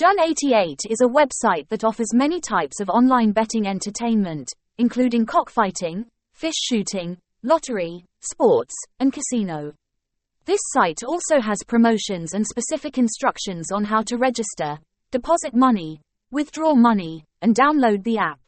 Jun88 is a website that offers many types of online betting entertainment, including cockfighting, fish shooting, lottery, sports, and casino. This site also has promotions and specific instructions on how to register, deposit money, withdraw money, and download the app.